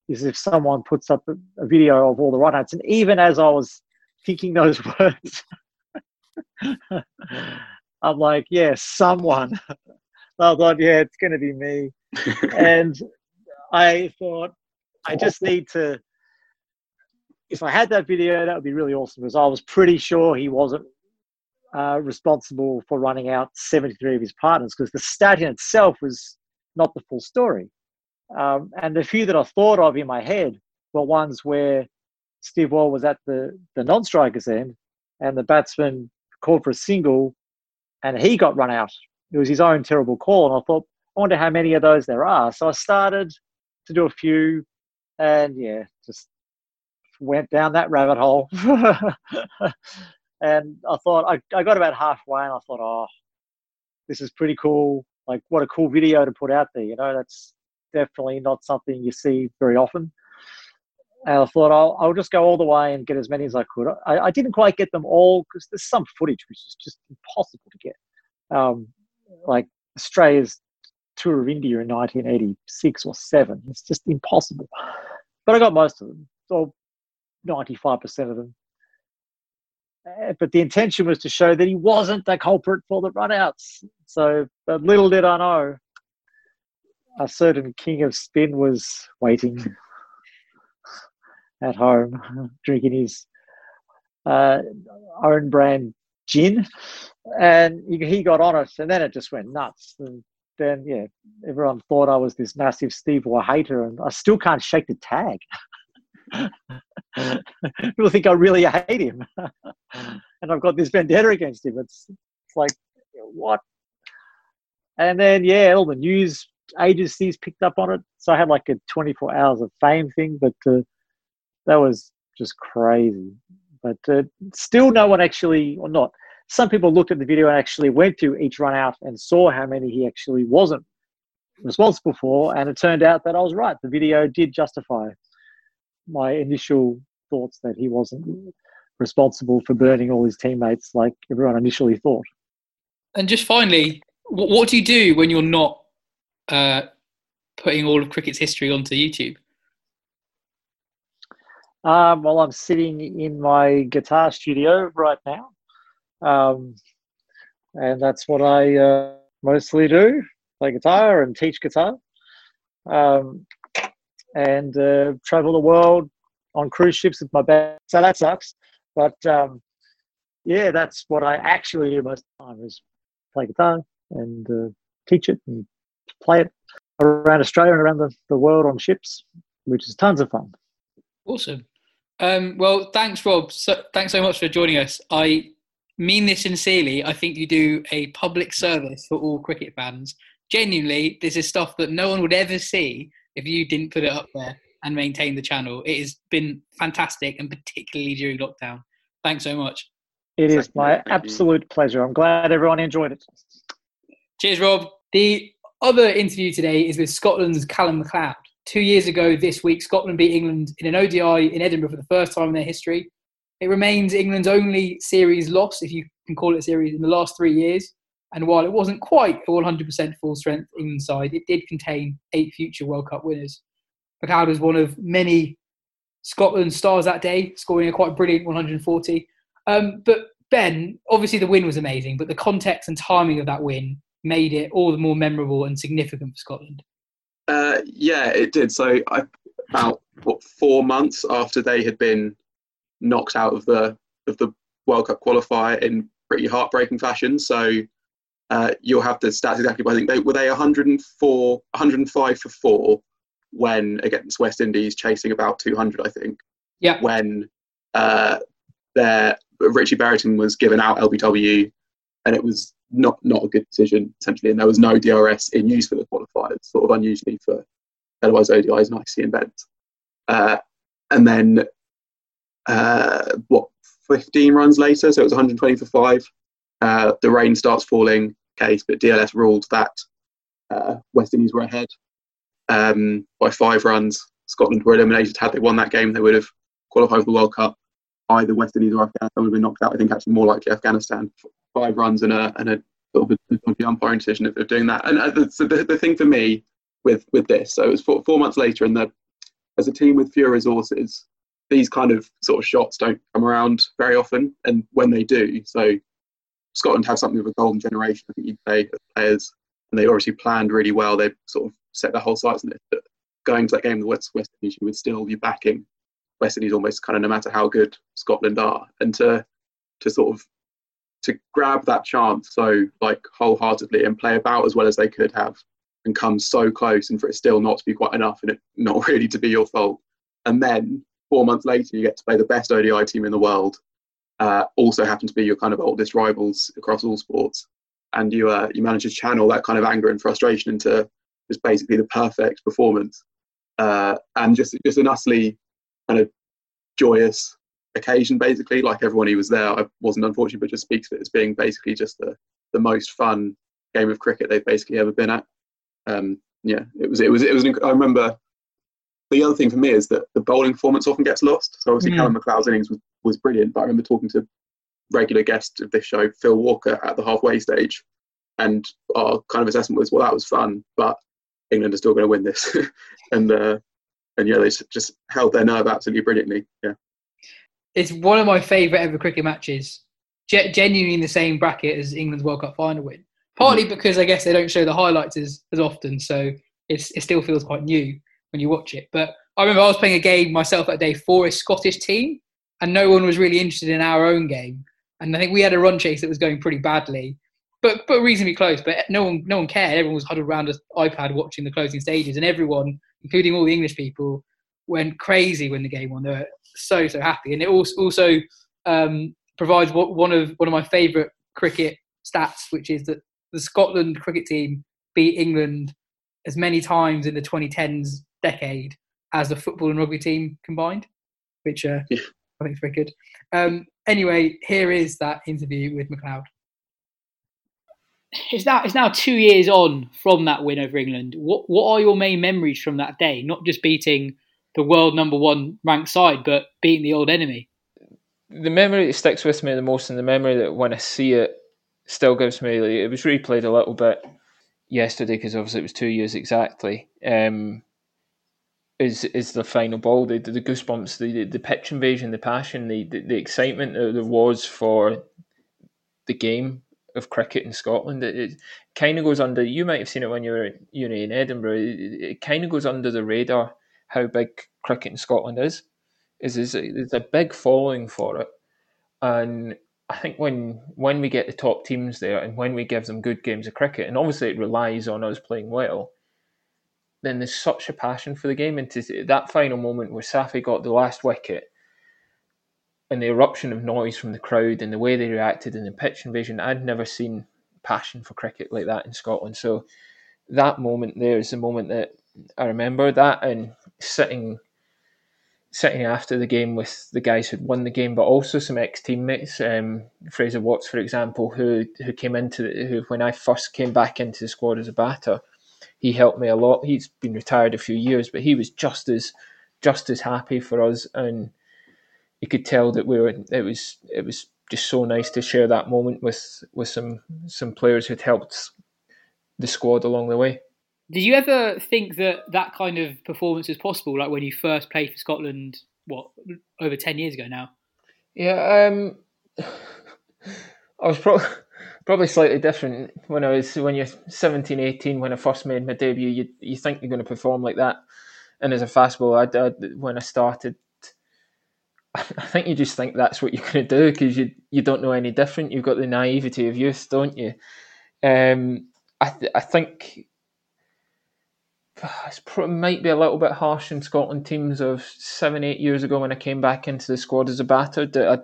is if someone puts up a, a video of all the runouts. And even as I was thinking those words, I'm like, yeah, someone. I thought, yeah, it's going to be me. and I thought, I just need to. If I had that video, that would be really awesome because I was pretty sure he wasn't uh, responsible for running out 73 of his partners because the stat in itself was not the full story. Um, and the few that I thought of in my head were ones where Steve Waugh was at the, the non striker's end and the batsman called for a single and he got run out. It was his own terrible call. And I thought, I wonder how many of those there are. So I started to do a few and yeah, just went down that rabbit hole. and I thought, I, I got about halfway and I thought, oh, this is pretty cool. Like, what a cool video to put out there. You know, that's definitely not something you see very often. And I thought I'll, I'll just go all the way and get as many as I could. I, I didn't quite get them all because there's some footage which is just impossible to get. Um, like Australia's tour of India in 1986 or seven. It's just impossible. But I got most of them, so 95% of them. Uh, but the intention was to show that he wasn't the culprit for the runouts. So, but little did I know, a certain king of spin was waiting at home, drinking his uh, own brand gin, and he got on it, and then it just went nuts. And then, yeah, everyone thought I was this massive Steve Waugh hater, and I still can't shake the tag. People think I really hate him, and I've got this vendetta against him. It's, it's like what? And then, yeah, all the news agencies picked up on it. So I had like a 24 hours of fame thing, but uh, that was just crazy. But uh, still, no one actually, or not, some people looked at the video and actually went to each run out and saw how many he actually wasn't responsible for. And it turned out that I was right. The video did justify my initial thoughts that he wasn't responsible for burning all his teammates like everyone initially thought. And just finally, what do you do when you're not uh, putting all of cricket's history onto YouTube? Um, well, I'm sitting in my guitar studio right now, um, and that's what I uh, mostly do: play guitar and teach guitar, um, and uh, travel the world on cruise ships with my band. So that sucks, but um, yeah, that's what I actually do most of the time: is play guitar and uh, teach it and play it around Australia and around the, the world on ships, which is tons of fun. Awesome. Um, well, thanks, Rob. So, thanks so much for joining us. I mean this sincerely. I think you do a public service for all cricket fans. Genuinely, this is stuff that no one would ever see if you didn't put it up there and maintain the channel. It has been fantastic, and particularly during lockdown. Thanks so much. It is my absolute pleasure. I'm glad everyone enjoyed it. Cheers, Rob. The other interview today is with Scotland's Calum MacLeod. two years ago this week, Scotland beat England in an ODI in Edinburgh for the first time in their history. It remains England's only series loss, if you can call it a series, in the last three years. And while it wasn't quite a 100% full strength England side, it did contain eight future World Cup winners. MacLeod was one of many Scotland stars that day, scoring a quite brilliant 140. Um, but Ben, obviously the win was amazing, but the context and timing of that win made it all the more memorable and significant for Scotland. Uh, yeah, it did. So I, about what four months after they had been knocked out of the of the World Cup qualifier in pretty heartbreaking fashion. So uh, you'll have the stats exactly. But I think they were they 104, 105 for four when against West Indies, chasing about 200. I think. Yeah. When uh, their Richie Berrington was given out LBW, and it was not not a good decision essentially, and there was no DRS in use for the qualifiers, sort of unusually for otherwise ODIs and IC events. Uh, and then uh, what 15 runs later, so it was 120 for five. Uh, the rain starts falling, case, but DLS ruled that uh, West Indies were ahead um, by five runs. Scotland were eliminated. Had they won that game, they would have qualified for the World Cup. Either West Indies or Afghanistan would have been knocked out. I think actually more likely Afghanistan. Five runs and a and a sort of a, umpiring decision of, doing that. And uh, the, so the, the thing for me with with this, so it was four, four months later, and the as a team with fewer resources, these kind of sort of shots don't come around very often, and when they do, so Scotland have something of a golden generation. I think you'd say players, and they obviously planned really well. They sort of set their whole sights on it. But going to that game with West, West Indies, you would still be backing West Indies almost kind of no matter how good Scotland are, and to to sort of to grab that chance so like wholeheartedly and play about as well as they could have and come so close and for it still not to be quite enough and it not really to be your fault. And then four months later you get to play the best odi team in the world uh, also happen to be your kind of oldest rivals across all sports. And you uh, you manage to channel that kind of anger and frustration into just basically the perfect performance. Uh, and just just an utterly kind of joyous occasion basically. Like everyone who was there i wasn't unfortunate but just speaks of it as being basically just the, the most fun game of cricket they've basically ever been at. Um, yeah it was it was it was i remember the other thing for me is that the bowling performance often gets lost. So obviously mm. Calum MacLeod's innings was, was brilliant but i remember talking to regular guest of this show phil walker at the halfway stage and our kind of assessment was well that was fun but england are still going to win this. And uh, and yeah they just held their nerve absolutely brilliantly yeah it's one of my favourite ever cricket matches. genuinely in the same bracket as England's World Cup final win. Partly mm-hmm. because I guess they don't show the highlights as, as often, so it's, it still feels quite new when you watch it. But I remember I was playing a game myself that day for a Scottish team, and no one was really interested in our own game. And I think we had a run chase that was going pretty badly, but but reasonably close. But no one no one cared. Everyone was huddled around an iPad watching the closing stages, and everyone, including all the English people, went crazy when the game won. They were so so happy, and it also also um, provides one of one of my favourite cricket stats, which is that the Scotland cricket team beat England as many times in the 2010s decade as the football and rugby team combined, which uh, yeah. I think is very good. Um, anyway, here is that interview with MacLeod. It's now it's now two years on from that win over England. What what are your main memories from that day? Not just beating the world number one ranked side, but beating the old enemy. The memory that sticks with me the most, and the memory that when I see it still gives me, it was replayed a little bit yesterday because obviously it was two years exactly. Um, is is the final ball, the, the goosebumps, the, the pitch invasion, the passion, the, the, the excitement that there was for the game of cricket in Scotland. It, it kind of goes under. You might have seen it when you were you know in Edinburgh. It, it kind of goes under the radar how big cricket in Scotland is. Is is there's a big following for it, and I think when when we get the top teams there and when we give them good games of cricket, and obviously it relies on us playing well, then there's such a passion for the game. And to, that final moment where Safi got the last wicket, and the eruption of noise from the crowd and the way they reacted in the pitch invasion, I'd never seen passion for cricket like that in Scotland. So that moment there is the moment that I remember that and sitting sitting after the game with the guys who'd won the game, but also some ex teammates. Um, Fraser Watts, for example, who who came into the, who when I first came back into the squad as a batter, he helped me a lot. He's been retired a few years, but he was just as just as happy for us, and you could tell that we were. It was it was just so nice to share that moment with with some some players who'd helped the squad along the way. Did you ever think that that kind of performance was possible? Like when you first played for Scotland, what over ten years ago now? Yeah, um, I was probably probably slightly different when I was when you're 17, 18, When I first made my debut, you you think you're going to perform like that, and as a fastball, I, I when I started, I think you just think that's what you're going to do because you you don't know any different. You've got the naivety of youth, don't you? Um, I th- I think it might be a little bit harsh in Scotland teams of seven, eight years ago when I came back into the squad as a batter. I,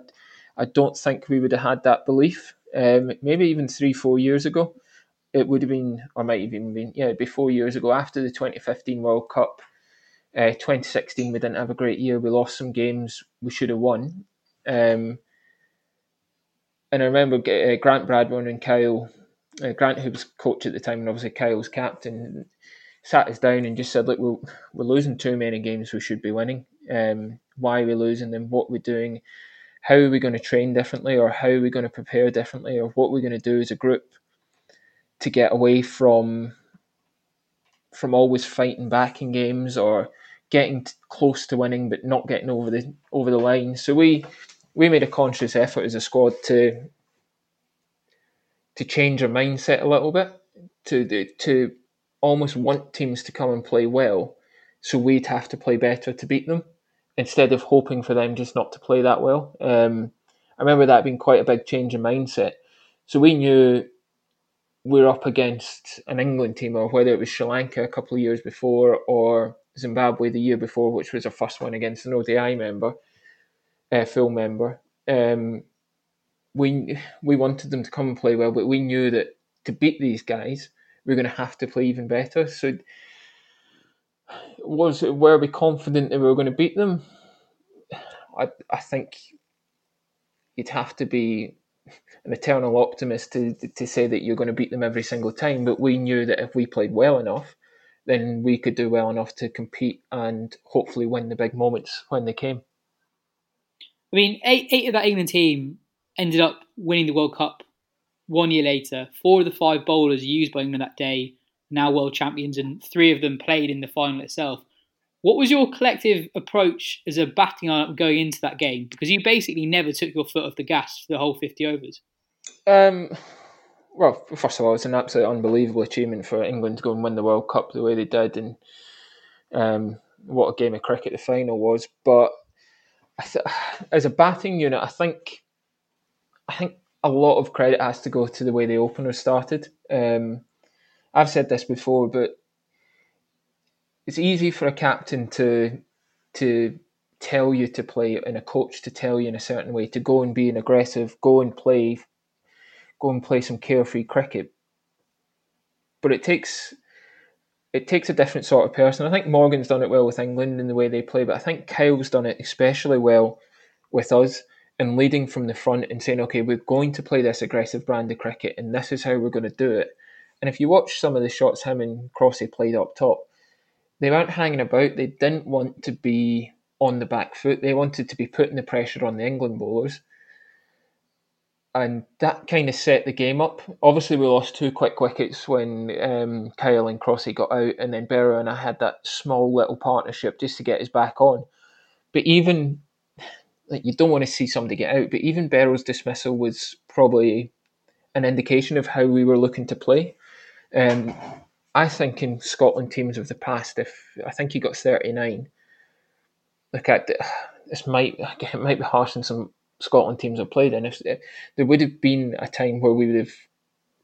I don't think we would have had that belief. Um, maybe even three, four years ago, it would have been, or might have even been, yeah, before years ago after the 2015 World Cup. Uh, 2016, we didn't have a great year. We lost some games we should have won. Um, and I remember uh, Grant Bradburn and Kyle, uh, Grant, who was coach at the time, and obviously Kyle's captain sat us down and just said, look, we're, we're losing too many games we should be winning. Um, why are we losing them? What we're doing? How are we going to train differently, or how are we going to prepare differently, or what we're going to do as a group to get away from from always fighting back in games or getting close to winning but not getting over the over the line. So we we made a conscious effort as a squad to to change our mindset a little bit to to almost want teams to come and play well, so we'd have to play better to beat them instead of hoping for them just not to play that well. Um, I remember that being quite a big change in mindset. So we knew we are up against an England team, or whether it was Sri Lanka a couple of years before, or Zimbabwe the year before, which was our first one against an ODI member, uh, full member. Um, we we wanted them to come and play well, but we knew that to beat these guys, we're going to have to play even better. So, was were we confident that we were going to beat them? I I think you'd have to be an eternal optimist to to say that you're going to beat them every single time. But we knew that if we played well enough, then we could do well enough to compete and hopefully win the big moments when they came. I mean, eight eight of that England team ended up winning the World Cup one year later, four of the five bowlers used by England that day now world champions, and three of them played in the final itself. What was your collective approach as a batting lineup going into that game? Because you basically never took your foot off the gas for the whole 50 overs. Um, well, first of all, it's an absolutely unbelievable achievement for England to go and win the World Cup the way they did, and um, what a game of cricket the final was. But th- as a batting unit, I think, I think a lot of credit has to go to the way the opener started. Um, I've said this before, but it's easy for a captain to to tell you to play and a coach to tell you in a certain way to go and be an aggressive, go and play, go and play some carefree cricket. But it takes it takes a different sort of person. I think Morgan's done it well with England in the way they play, but I think Kyle's done it especially well with us and leading from the front and saying, okay, we're going to play this aggressive brand of cricket and this is how we're going to do it. And if you watch some of the shots him and Crossy played up top, they weren't hanging about. They didn't want to be on the back foot. They wanted to be putting the pressure on the England bowlers. And that kind of set the game up. Obviously, we lost two quick wickets when um, Kyle and Crossy got out, and then Berra and I had that small little partnership just to get us back on. But even like you don't want to see somebody get out, but even Berra's dismissal was probably an indication of how we were looking to play. Um, I think in Scotland teams of the past, if I think he got thirty nine, look at this might it might be harsh in some Scotland teams have played in. If, if there would have been a time where we would have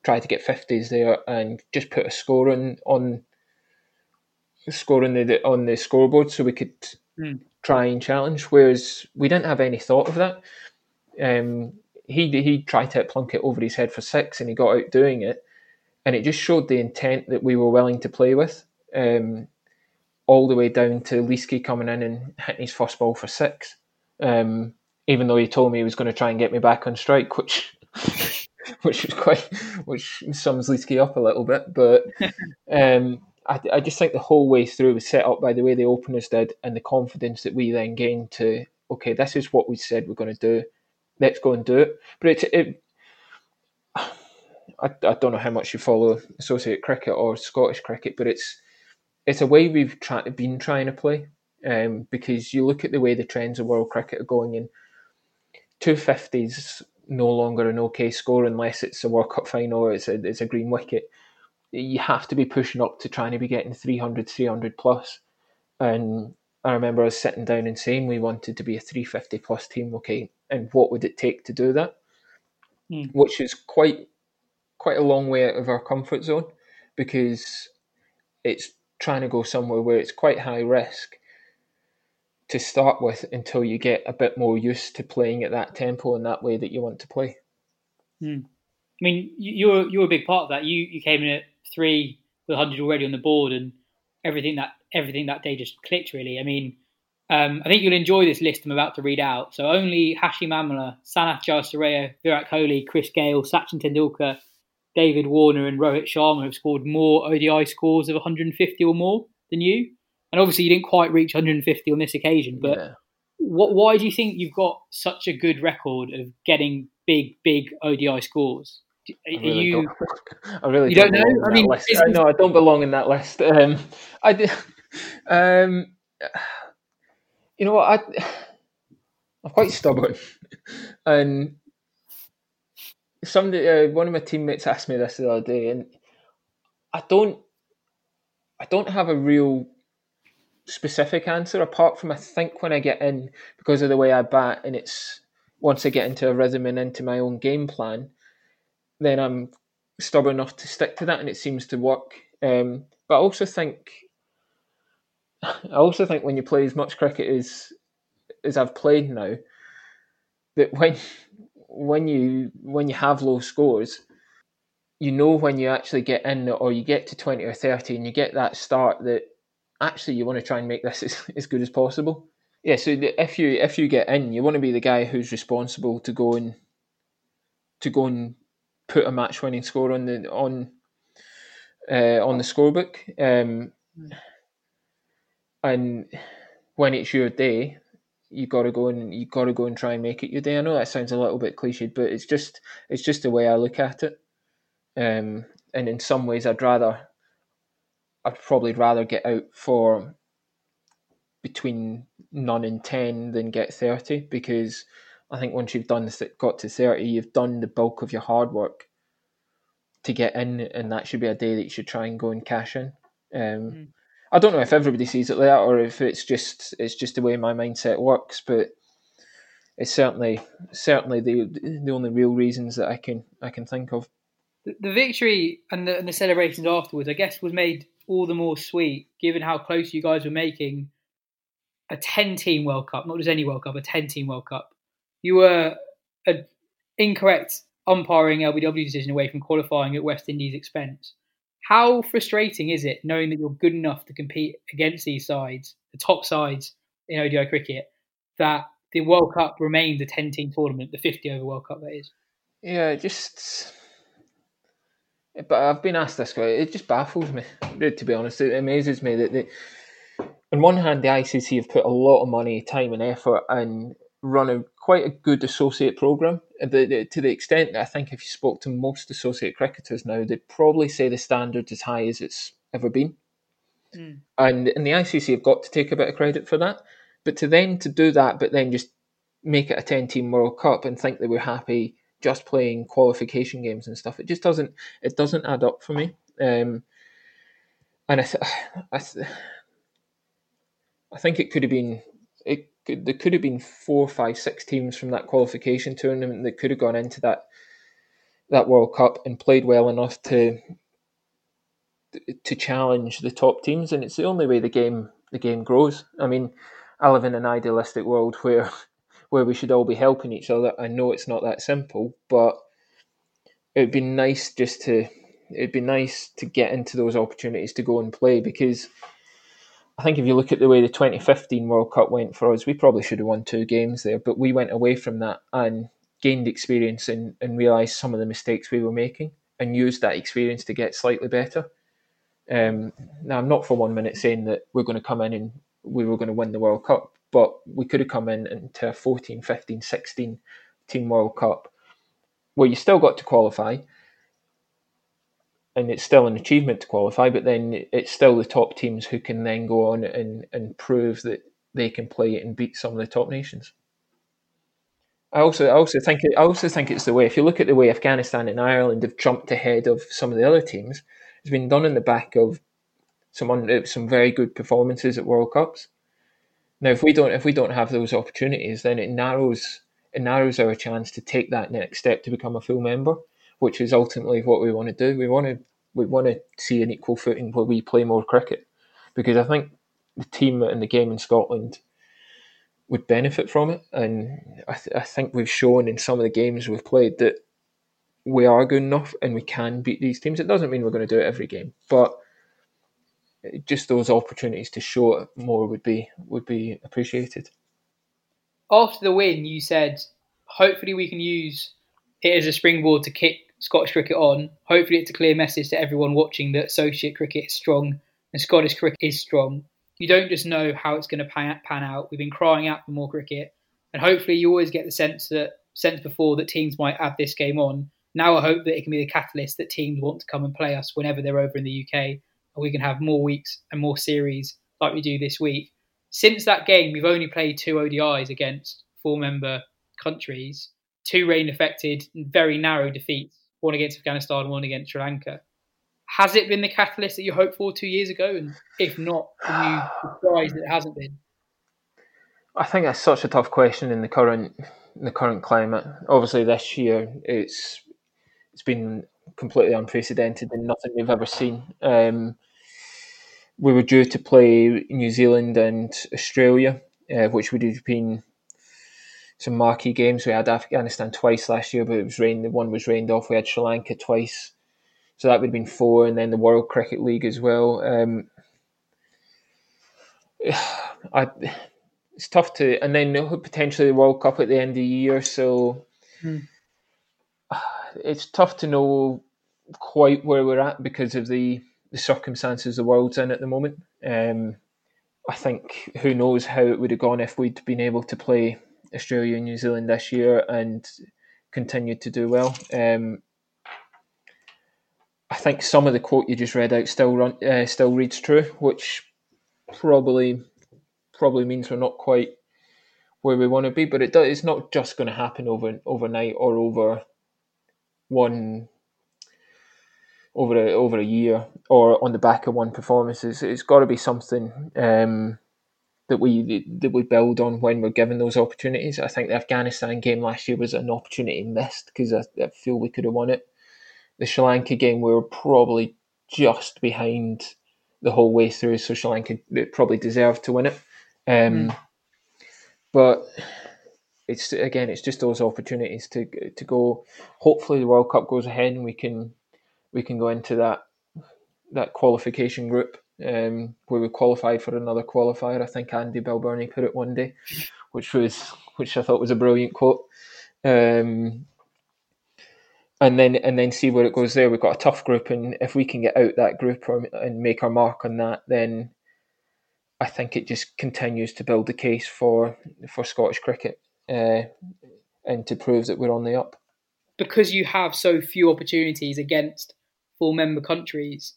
tried to get fifties there and just put a score on on scoring the on the scoreboard so we could mm try and challenge. Whereas we didn't have any thought of that. Um, he he tried to plunk it over his head for six, and he got out doing it, and it just showed the intent that we were willing to play with. Um, all the way down to Leaskey coming in and hitting his first ball for six. Um, even though he told me he was going to try and get me back on strike, which which was quite which sums Leaskey up a little bit. But um, I, I just think the whole way through was set up by the way the openers did and the confidence that we then gained to okay, this is what we said we're going to do. Let's go and do it. But it's it. I, I don't know how much you follow associate cricket or Scottish cricket, but it's it's a way we've try, been trying to play. Um, because you look at the way the trends of world cricket are going, in 250s no longer an okay score unless it's a World Cup final or it's a, it's a green wicket. You have to be pushing up to trying to be getting 300, 300 plus. And I remember us sitting down and saying we wanted to be a 350 plus team, okay, and what would it take to do that? Mm. Which is quite quite a long way out of our comfort zone because it's trying to go somewhere where it's quite high risk to start with until you get a bit more used to playing at that tempo and that way that you want to play. Hmm. I mean, you're you're a big part of that. You you came in at three with 100 already on the board, and everything that everything that day just clicked. Really, I mean, um, I think you'll enjoy this list I'm about to read out. So only Hashim Amla, Sanath Jayasuriya, Virat Kohli, Chris Gayle, Sachin Tendulkar, David Warner, and Rohit Sharma have scored more ODI scores of 150 or more than you. And obviously, you didn't quite reach 150 on this occasion. But Yeah. what, why do you think you've got such a good record of getting big, big ODI scores? Are I really you? don't, I really you don't, don't know? I mean, is- I don't belong in that list. Um, I did, um, you know what? I, I'm quite stubborn, and somebody, uh, one of my teammates asked me this the other day, and I don't, I don't have a real specific answer apart from I think when I get in because of the way I bat, and it's once I get into a rhythm and into my own game plan, then I'm stubborn enough to stick to that, and it seems to work. Um, but I also think, I also think when you play as much cricket as as I've played now, that when when you when you have low scores, you know when you actually get in or you get to twenty or thirty, and you get that start that actually you want to try and make this as, as good as possible. Yeah, so the- if you if you get in, you want to be the guy who's responsible to go and to go and put a match winning score on the on uh, on the scorebook. Um, and when it's your day, you got to go and you got to go and try and make it your day. I know that sounds a little bit cliched, but it's just it's just the way I look at it. Um, and in some ways, I'd rather I'd probably rather get out for between none and ten than get thirty because I think once you've done got to thirty, you've done the bulk of your hard work to get in, and that should be a day that you should try and go and cash in. Um, Mm. I don't know if everybody sees it like that or if it's just it's just the way my mindset works, but it's certainly certainly the the only real reasons that I can I can think of. The, the victory and the, and the celebrations afterwards, I guess, was made all the more sweet given how close you guys were making a 10 team World Cup, not just any World Cup, a 10 team World Cup. You were an incorrect umpiring LBW decision away from qualifying at West Indies' expense. How frustrating is it knowing that you're good enough to compete against these sides, the top sides in ODI cricket, that the World Cup remains a 10 team tournament, the 50 over World Cup, that is? Yeah, just. But I've been asked this question. It just baffles me, to be honest. It amazes me that they, on one hand, the ICC have put a lot of money, time, and effort and run a quite a good associate program. The, the, to the extent that I think if you spoke to most associate cricketers now, they'd probably say the standard's as high as it's ever been. Mm. And and the ICC have got to take a bit of credit for that. But to then to do that, but then just make it a ten team World Cup and think they we're happy just playing qualification games and stuff, it just doesn't it doesn't add up for me. Um, and I, th- I, th- I think it could have been it could, there could have been four, five, six teams from that qualification tournament that could have gone into that that World Cup and played well enough to to challenge the top teams, and it's the only way the game the game grows. I mean, I live in an idealistic world where where we should all be helping each other. I know it's not that simple, but it'd be nice just to it'd be nice to get into those opportunities to go and play because I think if you look at the way the 2015 World Cup went for us, we probably should have won two games there, but we went away from that and gained experience and, and realised some of the mistakes we were making and used that experience to get slightly better. Um, now, I'm not for one minute saying that we're going to come in and we were going to win the World Cup, but we could have come in into a 14, 15, 16 team World Cup where you still got to qualify and it's still an achievement to qualify, but then it's still the top teams who can then go on and, and prove that they can play and beat some of the top nations. I also, I also think, it, I also think it's the way. If you look at the way Afghanistan and Ireland have jumped ahead of some of the other teams, it's been done in the back of some some very good performances at World Cups. Now, if we don't, if we don't have those opportunities, then it narrows it narrows our chance to take that next step to become a full member which is ultimately what we want to do. We want to we want to see an equal footing where we play more cricket, because I think the team and the game in Scotland would benefit from it, and I, th- I think we've shown in some of the games we've played that we are good enough and we can beat these teams. It doesn't mean we're going to do it every game, but just those opportunities to show it more would be would be appreciated. After the win, you said, hopefully we can use it as a springboard to kick Scottish cricket on. Hopefully, it's a clear message to everyone watching that associate cricket is strong and Scottish cricket is strong. You don't just know how it's going to pan, pan out. We've been crying out for more cricket, and hopefully, you always get the sense that sense before that teams might add this game on. Now, I hope that it can be the catalyst that teams want to come and play us whenever they're over in the UK, and we can have more weeks and more series like we do this week. Since that game, we've only played two ODIs against four member countries, two rain affected, very narrow defeats one against Afghanistan, one against Sri Lanka. Has it been the catalyst that you hoped for two years ago? And if not, are you surprised that it hasn't been? I think that's such a tough question in the current in the current climate. Obviously, this year it's it's been completely unprecedented and nothing we've ever seen. Um, we were due to play New Zealand and Australia, uh, which would have been some marquee games. We had Afghanistan twice last year, but it was rained. The one was rained off. We had Sri Lanka twice, so that would have been four, and then the World Cricket League as well. Um, I, it's tough to, and then potentially the World Cup at the end of the year. So hmm. it's tough to know quite where we're at because of the the circumstances the world's in at the moment. Um, I think who knows how it would have gone if we'd been able to play Australia and New Zealand this year and continued to do well. Um, I think some of the quote you just read out still run, uh, still reads true, which probably probably means we're not quite where we want to be. But it does, it's not just going to happen over overnight or over one over a over a year or on the back of one performance. It's, it's got to be something. Um, that we that we build on when we're given those opportunities. I think the Afghanistan game last year was an opportunity missed because I, I, feel we could have won it. The Sri Lanka game we were probably just behind the whole way through, so Sri Lanka probably deserved to win it. Um, mm. But it's again, it's just those opportunities to to go. Hopefully, the World Cup goes ahead and we can we can go into that that qualification group um, where we qualified for another qualifier. I think Andy Balbirnie put it one day, which was which I thought was a brilliant quote. Um, and then and then see where it goes there. We've got a tough group, and if we can get out that group or, and make our mark on that, then I think it just continues to build the case for for Scottish cricket uh, and to prove that we're on the up. Because you have so few opportunities against full member countries,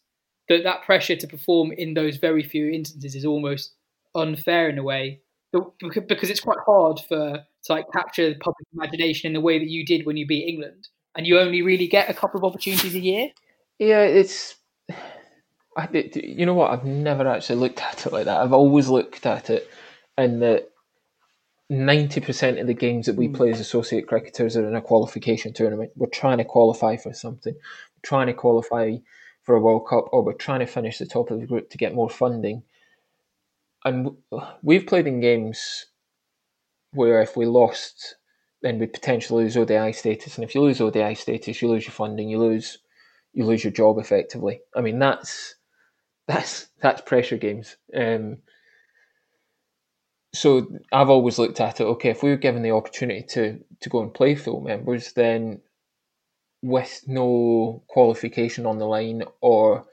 that that pressure to perform in those very few instances is almost unfair in a way because it's quite hard for to like capture the public imagination in the way that you did when you beat England, and you only really get a couple of opportunities a year. Yeah, it's. I, you know what? I've never actually looked at it like that. I've always looked at it, and that ninety percent of the games that we mm. play as associate cricketers are in a qualification tournament. We're trying to qualify for something. We're trying to qualify for a World Cup, or we're trying to finish the top of the group to get more funding. And we've played in games where if we lost, then we potentially lose ODI status. And if you lose ODI status, you lose your funding, you lose you lose your job effectively. I mean that's that's that's pressure games. Um, so I've always looked at it. Okay, if we were given the opportunity to to go and play full members, then with no qualification on the line or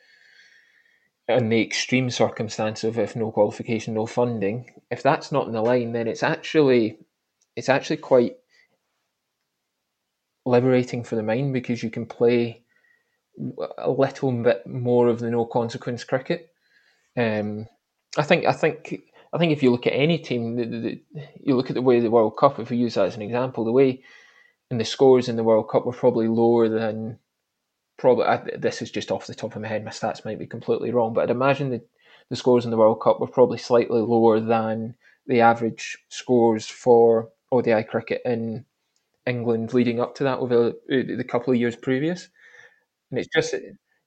in the extreme circumstance of if no qualification, no funding, if that's not in the line, then it's actually it's actually quite liberating for the mind because you can play a little bit more of the no consequence cricket. Um, I think I think I think if you look at any team, the, the, you look at the way the World Cup. If we use that as an example, the way and the scores in the World Cup were probably lower than probably. I, this is just off the top of my head. My stats might be completely wrong, but I'd imagine the the scores in the World Cup were probably slightly lower than the average scores for ODI cricket in England leading up to that over the couple of years previous. And it's just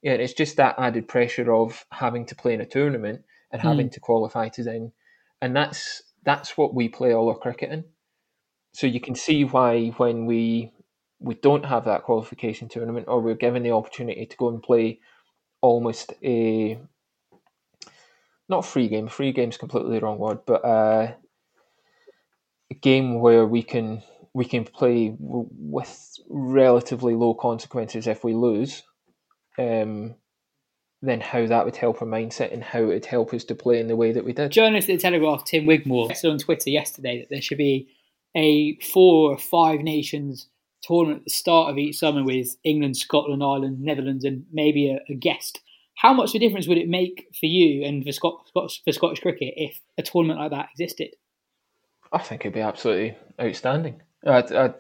yeah, it's just that added pressure of having to play in a tournament and having mm. to qualify to then, and that's that's what we play all our cricket in. So you can see why when we we don't have that qualification tournament or we're given the opportunity to go and play almost a not free game. Free game is completely the wrong word, but uh, a game where we can we can play w- with relatively low consequences if we lose. Um, then how that would help our mindset and how it would help us to play in the way that we did. Journalist at the Telegraph, Tim Wigmore, said on Twitter yesterday that there should be a four or five nations tournament at the start of each summer with England, Scotland, Ireland, Netherlands, and maybe a, a guest. How much of a difference would it make for you and for, Scot- for Scottish cricket if a tournament like that existed? I think it'd be absolutely outstanding. I, I,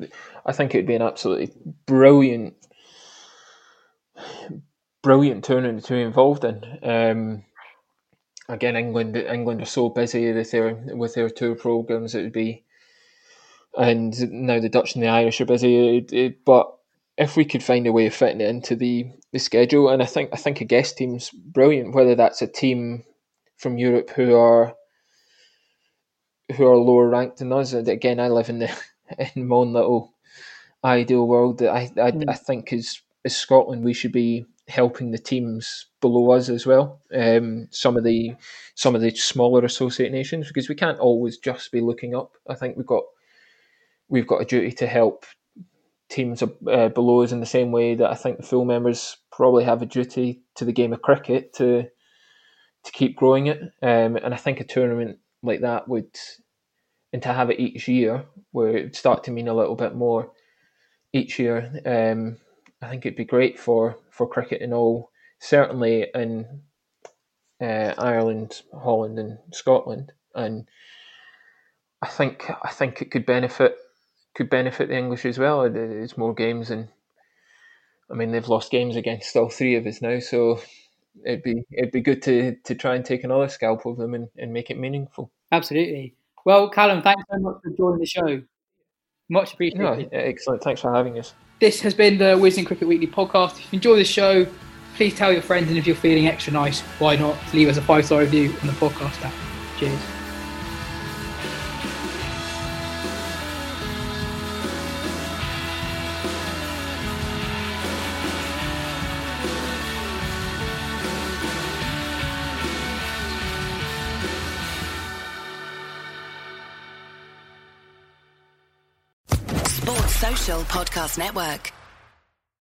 I think it'd be an absolutely brilliant, brilliant tournament to be involved in. Um, again, England England are so busy with their with their tour programs. It would be, and now the Dutch and the Irish are busy. It, it, but if we could find a way of fitting it into the, the schedule, and I think I think a guest team's brilliant. Whether that's a team from Europe who are who are lower ranked than us. And again, I live in the in my own little ideal world that I I, mm. I think is is Scotland. We should be helping the teams below us as well. Um, some of the some of the smaller associate nations because we can't always just be looking up. I think we've got we've got a duty to help teams uh, below us in the same way that I think the full members probably have a duty to the game of cricket to to keep growing it. Um, and I think a tournament like that would, and to have it each year, where it would start to mean a little bit more each year. Um, I think it'd be great for for cricket and all. Certainly in uh, Ireland, Holland, and Scotland, and I think I think it could benefit could benefit the English as well. It's more games, and I mean they've lost games against all three of us now, so it'd be it'd be good to to try and take another scalp of them and, and make it meaningful. Absolutely. Well, Calum, thanks so much for joining the show. Much appreciated. No, excellent. Thanks for having us. This has been the Wisden Cricket Weekly podcast. If you enjoy the show, please tell your friends, and if you're feeling extra nice, why not leave us a five star review on the podcast app. Cheers. Podcast Network.